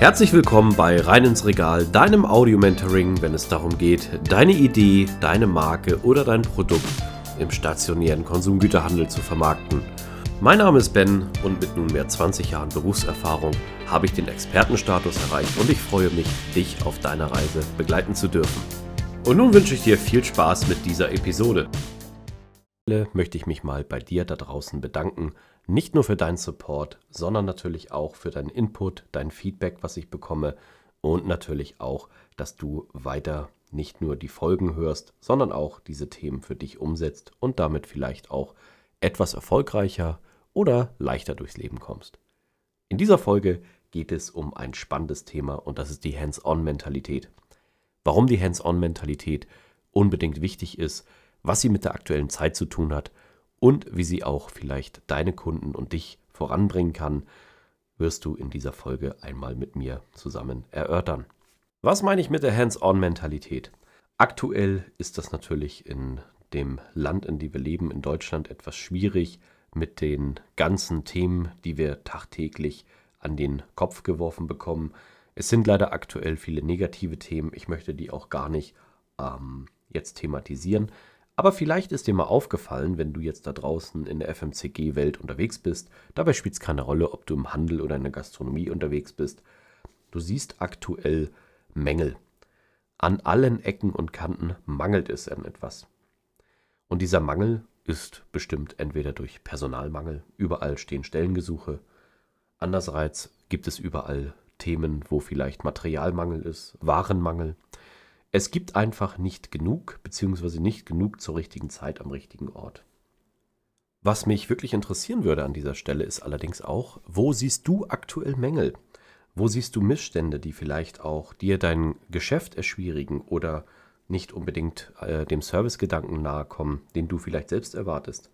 Herzlich willkommen bei Rein ins Regal, deinem Audio-Mentoring, wenn es darum geht, deine Idee, deine Marke oder dein Produkt im stationären Konsumgüterhandel zu vermarkten. Mein Name ist Ben und mit nunmehr 20 Jahren Berufserfahrung habe ich den Expertenstatus erreicht und ich freue mich, dich auf deiner Reise begleiten zu dürfen. Und nun wünsche ich dir viel Spaß mit dieser Episode. Möchte ich mich mal bei dir da draußen bedanken, nicht nur für deinen Support, sondern natürlich auch für deinen Input, dein Feedback, was ich bekomme und natürlich auch, dass du weiter nicht nur die Folgen hörst, sondern auch diese Themen für dich umsetzt und damit vielleicht auch etwas erfolgreicher oder leichter durchs Leben kommst. In dieser Folge geht es um ein spannendes Thema und das ist die Hands-on-Mentalität. Warum die Hands-on-Mentalität unbedingt wichtig ist, was sie mit der aktuellen Zeit zu tun hat und wie sie auch vielleicht deine Kunden und dich voranbringen kann, wirst du in dieser Folge einmal mit mir zusammen erörtern. Was meine ich mit der Hands-on-Mentalität? Aktuell ist das natürlich in dem Land, in dem wir leben, in Deutschland, etwas schwierig mit den ganzen Themen, die wir tagtäglich an den Kopf geworfen bekommen. Es sind leider aktuell viele negative Themen. Ich möchte die auch gar nicht ähm, jetzt thematisieren. Aber vielleicht ist dir mal aufgefallen, wenn du jetzt da draußen in der FMCG-Welt unterwegs bist, dabei spielt es keine Rolle, ob du im Handel oder in der Gastronomie unterwegs bist, du siehst aktuell Mängel. An allen Ecken und Kanten mangelt es an etwas. Und dieser Mangel ist bestimmt entweder durch Personalmangel, überall stehen Stellengesuche, andererseits gibt es überall Themen, wo vielleicht Materialmangel ist, Warenmangel, es gibt einfach nicht genug, beziehungsweise nicht genug zur richtigen Zeit am richtigen Ort. Was mich wirklich interessieren würde an dieser Stelle ist allerdings auch, wo siehst du aktuell Mängel? Wo siehst du Missstände, die vielleicht auch dir dein Geschäft erschwierigen oder nicht unbedingt äh, dem Servicegedanken nahe kommen, den du vielleicht selbst erwartest?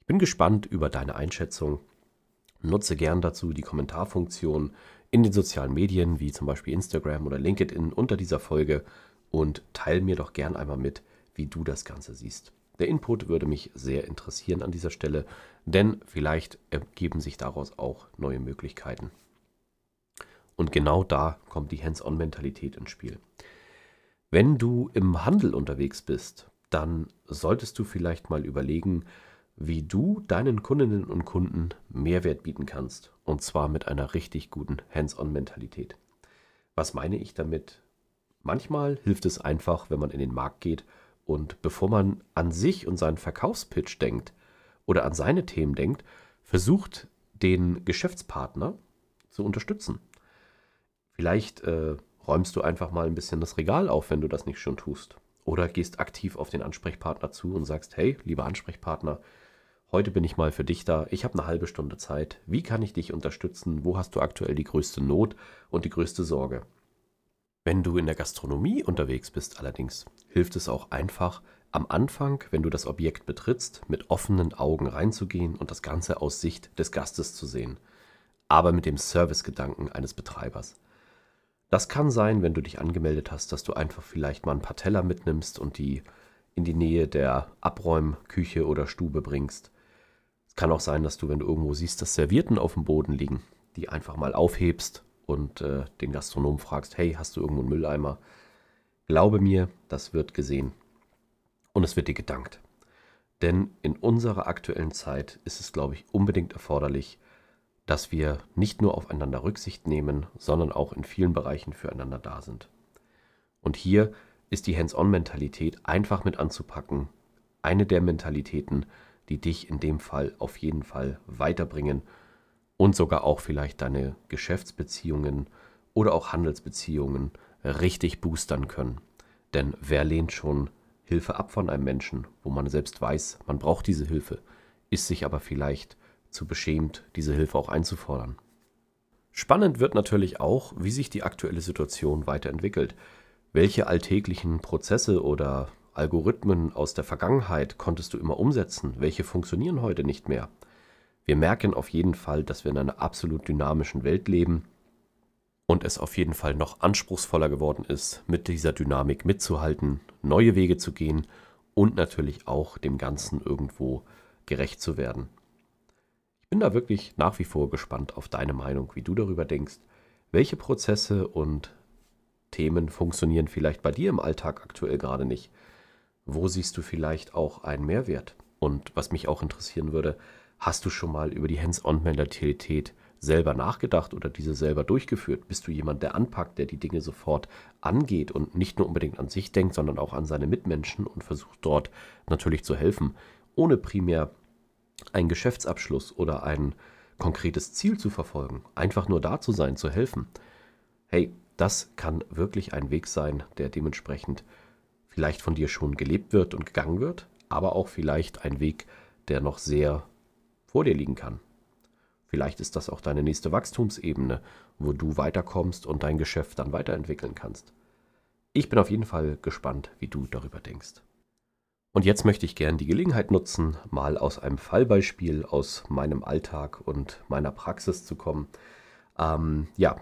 Ich bin gespannt über deine Einschätzung. Nutze gern dazu die Kommentarfunktion in den sozialen Medien wie zum Beispiel Instagram oder LinkedIn unter dieser Folge und teile mir doch gern einmal mit, wie du das Ganze siehst. Der Input würde mich sehr interessieren an dieser Stelle, denn vielleicht ergeben sich daraus auch neue Möglichkeiten. Und genau da kommt die Hands-on-Mentalität ins Spiel. Wenn du im Handel unterwegs bist, dann solltest du vielleicht mal überlegen, wie du deinen Kundinnen und Kunden Mehrwert bieten kannst. Und zwar mit einer richtig guten Hands-on-Mentalität. Was meine ich damit? Manchmal hilft es einfach, wenn man in den Markt geht und bevor man an sich und seinen Verkaufspitch denkt oder an seine Themen denkt, versucht den Geschäftspartner zu unterstützen. Vielleicht äh, räumst du einfach mal ein bisschen das Regal auf, wenn du das nicht schon tust. Oder gehst aktiv auf den Ansprechpartner zu und sagst, hey, lieber Ansprechpartner, Heute bin ich mal für dich da. Ich habe eine halbe Stunde Zeit. Wie kann ich dich unterstützen? Wo hast du aktuell die größte Not und die größte Sorge? Wenn du in der Gastronomie unterwegs bist allerdings, hilft es auch einfach, am Anfang, wenn du das Objekt betrittst, mit offenen Augen reinzugehen und das Ganze aus Sicht des Gastes zu sehen, aber mit dem Servicegedanken eines Betreibers. Das kann sein, wenn du dich angemeldet hast, dass du einfach vielleicht mal ein paar Teller mitnimmst und die in die Nähe der Abräumküche oder Stube bringst kann auch sein, dass du, wenn du irgendwo siehst, dass Servierten auf dem Boden liegen, die einfach mal aufhebst und äh, den Gastronom fragst, hey, hast du irgendwo einen Mülleimer? Glaube mir, das wird gesehen und es wird dir gedankt. Denn in unserer aktuellen Zeit ist es, glaube ich, unbedingt erforderlich, dass wir nicht nur aufeinander Rücksicht nehmen, sondern auch in vielen Bereichen füreinander da sind. Und hier ist die Hands-on-Mentalität einfach mit anzupacken, eine der Mentalitäten, die dich in dem Fall auf jeden Fall weiterbringen und sogar auch vielleicht deine Geschäftsbeziehungen oder auch Handelsbeziehungen richtig boostern können. Denn wer lehnt schon Hilfe ab von einem Menschen, wo man selbst weiß, man braucht diese Hilfe, ist sich aber vielleicht zu beschämt, diese Hilfe auch einzufordern. Spannend wird natürlich auch, wie sich die aktuelle Situation weiterentwickelt. Welche alltäglichen Prozesse oder Algorithmen aus der Vergangenheit konntest du immer umsetzen, welche funktionieren heute nicht mehr. Wir merken auf jeden Fall, dass wir in einer absolut dynamischen Welt leben und es auf jeden Fall noch anspruchsvoller geworden ist, mit dieser Dynamik mitzuhalten, neue Wege zu gehen und natürlich auch dem Ganzen irgendwo gerecht zu werden. Ich bin da wirklich nach wie vor gespannt auf deine Meinung, wie du darüber denkst. Welche Prozesse und Themen funktionieren vielleicht bei dir im Alltag aktuell gerade nicht? Wo siehst du vielleicht auch einen Mehrwert? Und was mich auch interessieren würde, hast du schon mal über die Hands-on-Mentalität selber nachgedacht oder diese selber durchgeführt? Bist du jemand, der anpackt, der die Dinge sofort angeht und nicht nur unbedingt an sich denkt, sondern auch an seine Mitmenschen und versucht dort natürlich zu helfen, ohne primär einen Geschäftsabschluss oder ein konkretes Ziel zu verfolgen, einfach nur da zu sein, zu helfen? Hey, das kann wirklich ein Weg sein, der dementsprechend vielleicht von dir schon gelebt wird und gegangen wird, aber auch vielleicht ein Weg, der noch sehr vor dir liegen kann. Vielleicht ist das auch deine nächste Wachstumsebene, wo du weiterkommst und dein Geschäft dann weiterentwickeln kannst. Ich bin auf jeden Fall gespannt, wie du darüber denkst. Und jetzt möchte ich gern die Gelegenheit nutzen, mal aus einem Fallbeispiel aus meinem Alltag und meiner Praxis zu kommen. Ähm, ja,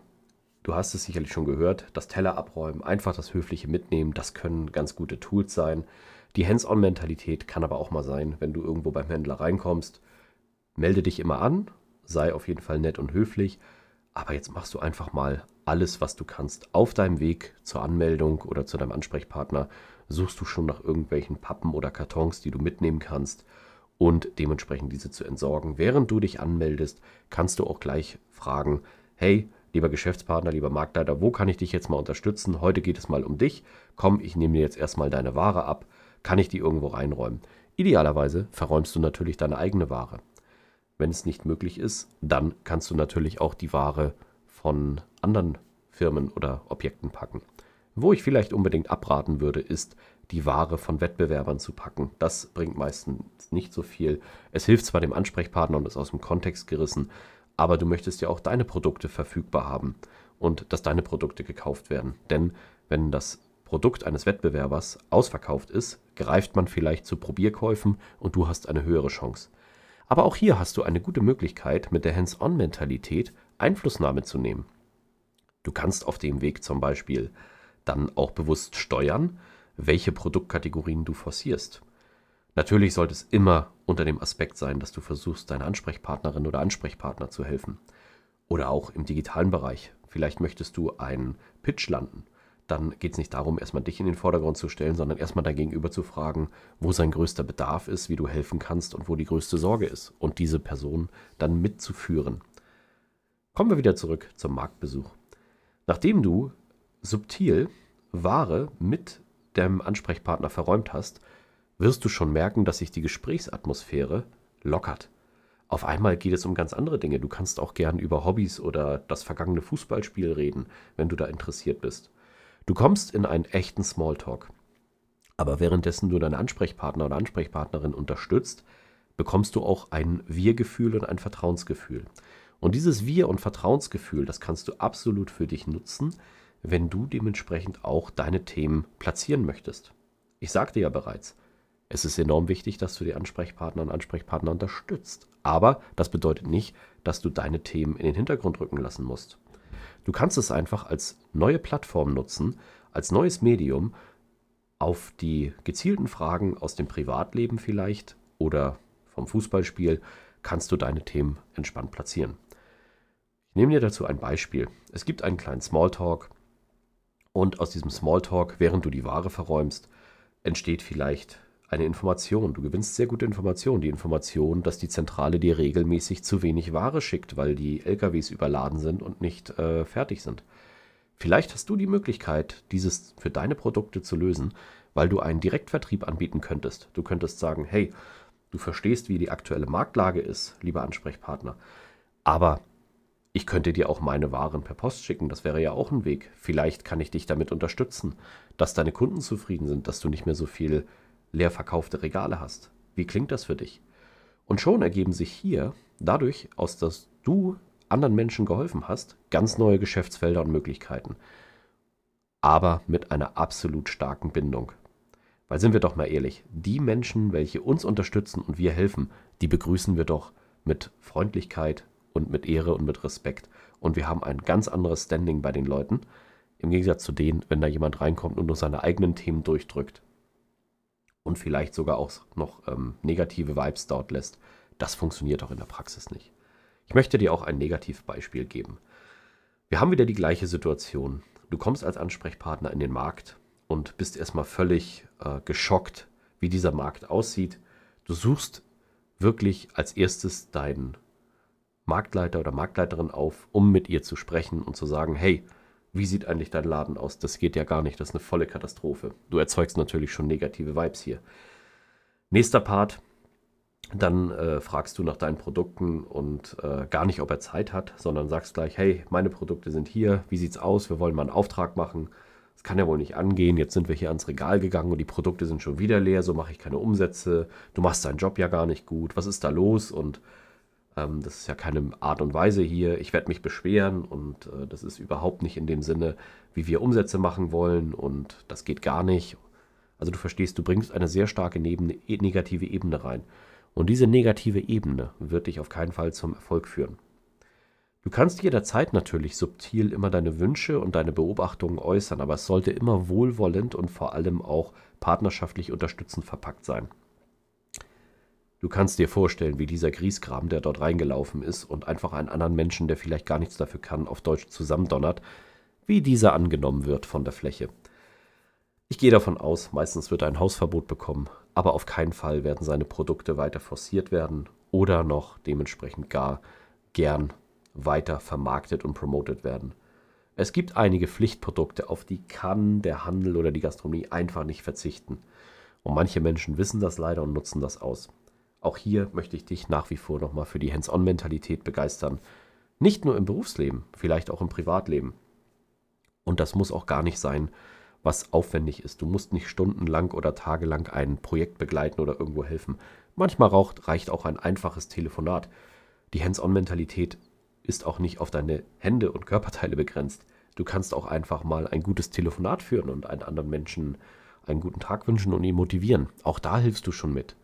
du hast es sicherlich schon gehört, das Teller abräumen, einfach das höfliche Mitnehmen, das können ganz gute Tools sein. Die Hands-on-Mentalität kann aber auch mal sein, wenn du irgendwo beim Händler reinkommst, melde dich immer an sei auf jeden Fall nett und höflich, aber jetzt machst du einfach mal alles, was du kannst. Auf deinem Weg zur Anmeldung oder zu deinem Ansprechpartner suchst du schon nach irgendwelchen Pappen oder Kartons, die du mitnehmen kannst und dementsprechend diese zu entsorgen. Während du dich anmeldest, kannst du auch gleich fragen, hey, lieber Geschäftspartner, lieber Marktleiter, wo kann ich dich jetzt mal unterstützen? Heute geht es mal um dich. Komm, ich nehme dir jetzt erstmal deine Ware ab. Kann ich die irgendwo reinräumen? Idealerweise verräumst du natürlich deine eigene Ware. Wenn es nicht möglich ist, dann kannst du natürlich auch die Ware von anderen Firmen oder Objekten packen. Wo ich vielleicht unbedingt abraten würde, ist, die Ware von Wettbewerbern zu packen. Das bringt meistens nicht so viel. Es hilft zwar dem Ansprechpartner und ist aus dem Kontext gerissen, aber du möchtest ja auch deine Produkte verfügbar haben und dass deine Produkte gekauft werden. Denn wenn das Produkt eines Wettbewerbers ausverkauft ist, greift man vielleicht zu Probierkäufen und du hast eine höhere Chance. Aber auch hier hast du eine gute Möglichkeit, mit der Hands-on-Mentalität Einflussnahme zu nehmen. Du kannst auf dem Weg zum Beispiel dann auch bewusst steuern, welche Produktkategorien du forcierst. Natürlich sollte es immer unter dem Aspekt sein, dass du versuchst, deiner Ansprechpartnerin oder Ansprechpartner zu helfen. Oder auch im digitalen Bereich. Vielleicht möchtest du einen Pitch landen dann geht es nicht darum, erstmal dich in den Vordergrund zu stellen, sondern erstmal dein Gegenüber zu fragen, wo sein größter Bedarf ist, wie du helfen kannst und wo die größte Sorge ist und diese Person dann mitzuführen. Kommen wir wieder zurück zum Marktbesuch. Nachdem du subtil Ware mit deinem Ansprechpartner verräumt hast, wirst du schon merken, dass sich die Gesprächsatmosphäre lockert. Auf einmal geht es um ganz andere Dinge. Du kannst auch gern über Hobbys oder das vergangene Fußballspiel reden, wenn du da interessiert bist. Du kommst in einen echten Smalltalk. Aber währenddessen du deinen Ansprechpartner oder Ansprechpartnerin unterstützt, bekommst du auch ein Wir-Gefühl und ein Vertrauensgefühl. Und dieses Wir- und Vertrauensgefühl, das kannst du absolut für dich nutzen, wenn du dementsprechend auch deine Themen platzieren möchtest. Ich sagte ja bereits, es ist enorm wichtig, dass du die Ansprechpartner und Ansprechpartner unterstützt. Aber das bedeutet nicht, dass du deine Themen in den Hintergrund rücken lassen musst. Du kannst es einfach als neue Plattform nutzen, als neues Medium auf die gezielten Fragen aus dem Privatleben vielleicht oder vom Fußballspiel kannst du deine Themen entspannt platzieren. Ich nehme dir dazu ein Beispiel. Es gibt einen kleinen Smalltalk und aus diesem Smalltalk, während du die Ware verräumst, entsteht vielleicht eine Information. Du gewinnst sehr gute Informationen. Die Information, dass die Zentrale dir regelmäßig zu wenig Ware schickt, weil die LKWs überladen sind und nicht äh, fertig sind. Vielleicht hast du die Möglichkeit, dieses für deine Produkte zu lösen, weil du einen Direktvertrieb anbieten könntest. Du könntest sagen, hey, du verstehst, wie die aktuelle Marktlage ist, lieber Ansprechpartner. Aber ich könnte dir auch meine Waren per Post schicken, das wäre ja auch ein Weg. Vielleicht kann ich dich damit unterstützen, dass deine Kunden zufrieden sind, dass du nicht mehr so viel leer verkaufte Regale hast. Wie klingt das für dich? Und schon ergeben sich hier, dadurch, aus dass du anderen Menschen geholfen hast, ganz neue Geschäftsfelder und Möglichkeiten. Aber mit einer absolut starken Bindung. Weil sind wir doch mal ehrlich, die Menschen, welche uns unterstützen und wir helfen, die begrüßen wir doch mit Freundlichkeit und mit Ehre und mit Respekt. Und wir haben ein ganz anderes Standing bei den Leuten, im Gegensatz zu denen, wenn da jemand reinkommt und nur seine eigenen Themen durchdrückt und vielleicht sogar auch noch ähm, negative Vibes dort lässt, das funktioniert auch in der Praxis nicht. Ich möchte dir auch ein Negativbeispiel geben. Wir haben wieder die gleiche Situation. Du kommst als Ansprechpartner in den Markt und bist erstmal völlig äh, geschockt, wie dieser Markt aussieht. Du suchst wirklich als erstes deinen Marktleiter oder Marktleiterin auf, um mit ihr zu sprechen und zu sagen, hey, wie sieht eigentlich dein Laden aus? Das geht ja gar nicht, das ist eine volle Katastrophe. Du erzeugst natürlich schon negative Vibes hier. Nächster Part, dann äh, fragst du nach deinen Produkten und äh, gar nicht, ob er Zeit hat, sondern sagst gleich, hey, meine Produkte sind hier, wie sieht's aus? Wir wollen mal einen Auftrag machen. Das kann ja wohl nicht angehen. Jetzt sind wir hier ans Regal gegangen und die Produkte sind schon wieder leer, so mache ich keine Umsätze. Du machst deinen Job ja gar nicht gut. Was ist da los? Und ähm, das ist ja keine Art und Weise hier. Ich werde mich beschweren und äh, das ist überhaupt nicht in dem Sinne, wie wir Umsätze machen wollen und das geht gar nicht. Also du verstehst, du bringst eine sehr starke negative Ebene rein. Und diese negative Ebene wird dich auf keinen Fall zum Erfolg führen. Du kannst jederzeit natürlich subtil immer deine Wünsche und deine Beobachtungen äußern, aber es sollte immer wohlwollend und vor allem auch partnerschaftlich unterstützend verpackt sein. Du kannst dir vorstellen, wie dieser Griesgram, der dort reingelaufen ist und einfach einen anderen Menschen, der vielleicht gar nichts dafür kann, auf Deutsch zusammendonnert, wie dieser angenommen wird von der Fläche. Ich gehe davon aus, meistens wird er ein Hausverbot bekommen, aber auf keinen Fall werden seine Produkte weiter forciert werden oder noch dementsprechend gar gern weiter vermarktet und promotet werden. Es gibt einige Pflichtprodukte, auf die kann der Handel oder die Gastronomie einfach nicht verzichten. Und manche Menschen wissen das leider und nutzen das aus. Auch hier möchte ich dich nach wie vor nochmal für die Hands-on-Mentalität begeistern. Nicht nur im Berufsleben, vielleicht auch im Privatleben. Und das muss auch gar nicht sein, was aufwendig ist. Du musst nicht stundenlang oder tagelang ein Projekt begleiten oder irgendwo helfen. Manchmal reicht auch ein einfaches Telefonat. Die Hands-on-Mentalität ist auch nicht auf deine Hände und Körperteile begrenzt. Du kannst auch einfach mal ein gutes Telefonat führen und einen anderen Menschen einen guten Tag wünschen und ihn motivieren. Auch da hilfst du schon mit.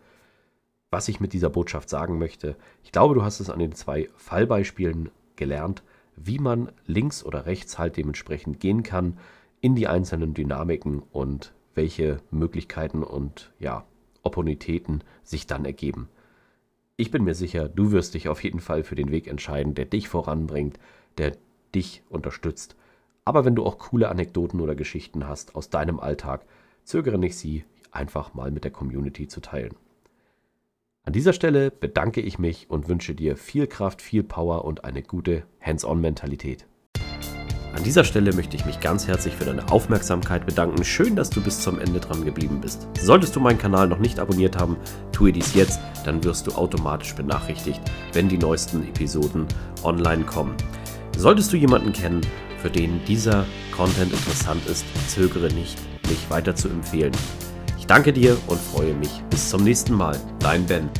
Was ich mit dieser Botschaft sagen möchte, ich glaube, du hast es an den zwei Fallbeispielen gelernt, wie man links oder rechts halt dementsprechend gehen kann, in die einzelnen Dynamiken und welche Möglichkeiten und ja, Opportunitäten sich dann ergeben. Ich bin mir sicher, du wirst dich auf jeden Fall für den Weg entscheiden, der dich voranbringt, der dich unterstützt. Aber wenn du auch coole Anekdoten oder Geschichten hast aus deinem Alltag, zögere nicht, sie einfach mal mit der Community zu teilen. An dieser Stelle bedanke ich mich und wünsche dir viel Kraft, viel Power und eine gute Hands-on-Mentalität. An dieser Stelle möchte ich mich ganz herzlich für deine Aufmerksamkeit bedanken. Schön, dass du bis zum Ende dran geblieben bist. Solltest du meinen Kanal noch nicht abonniert haben, tue dies jetzt, dann wirst du automatisch benachrichtigt, wenn die neuesten Episoden online kommen. Solltest du jemanden kennen, für den dieser Content interessant ist, zögere nicht, mich weiter zu empfehlen. Danke dir und freue mich. Bis zum nächsten Mal. Dein Ben.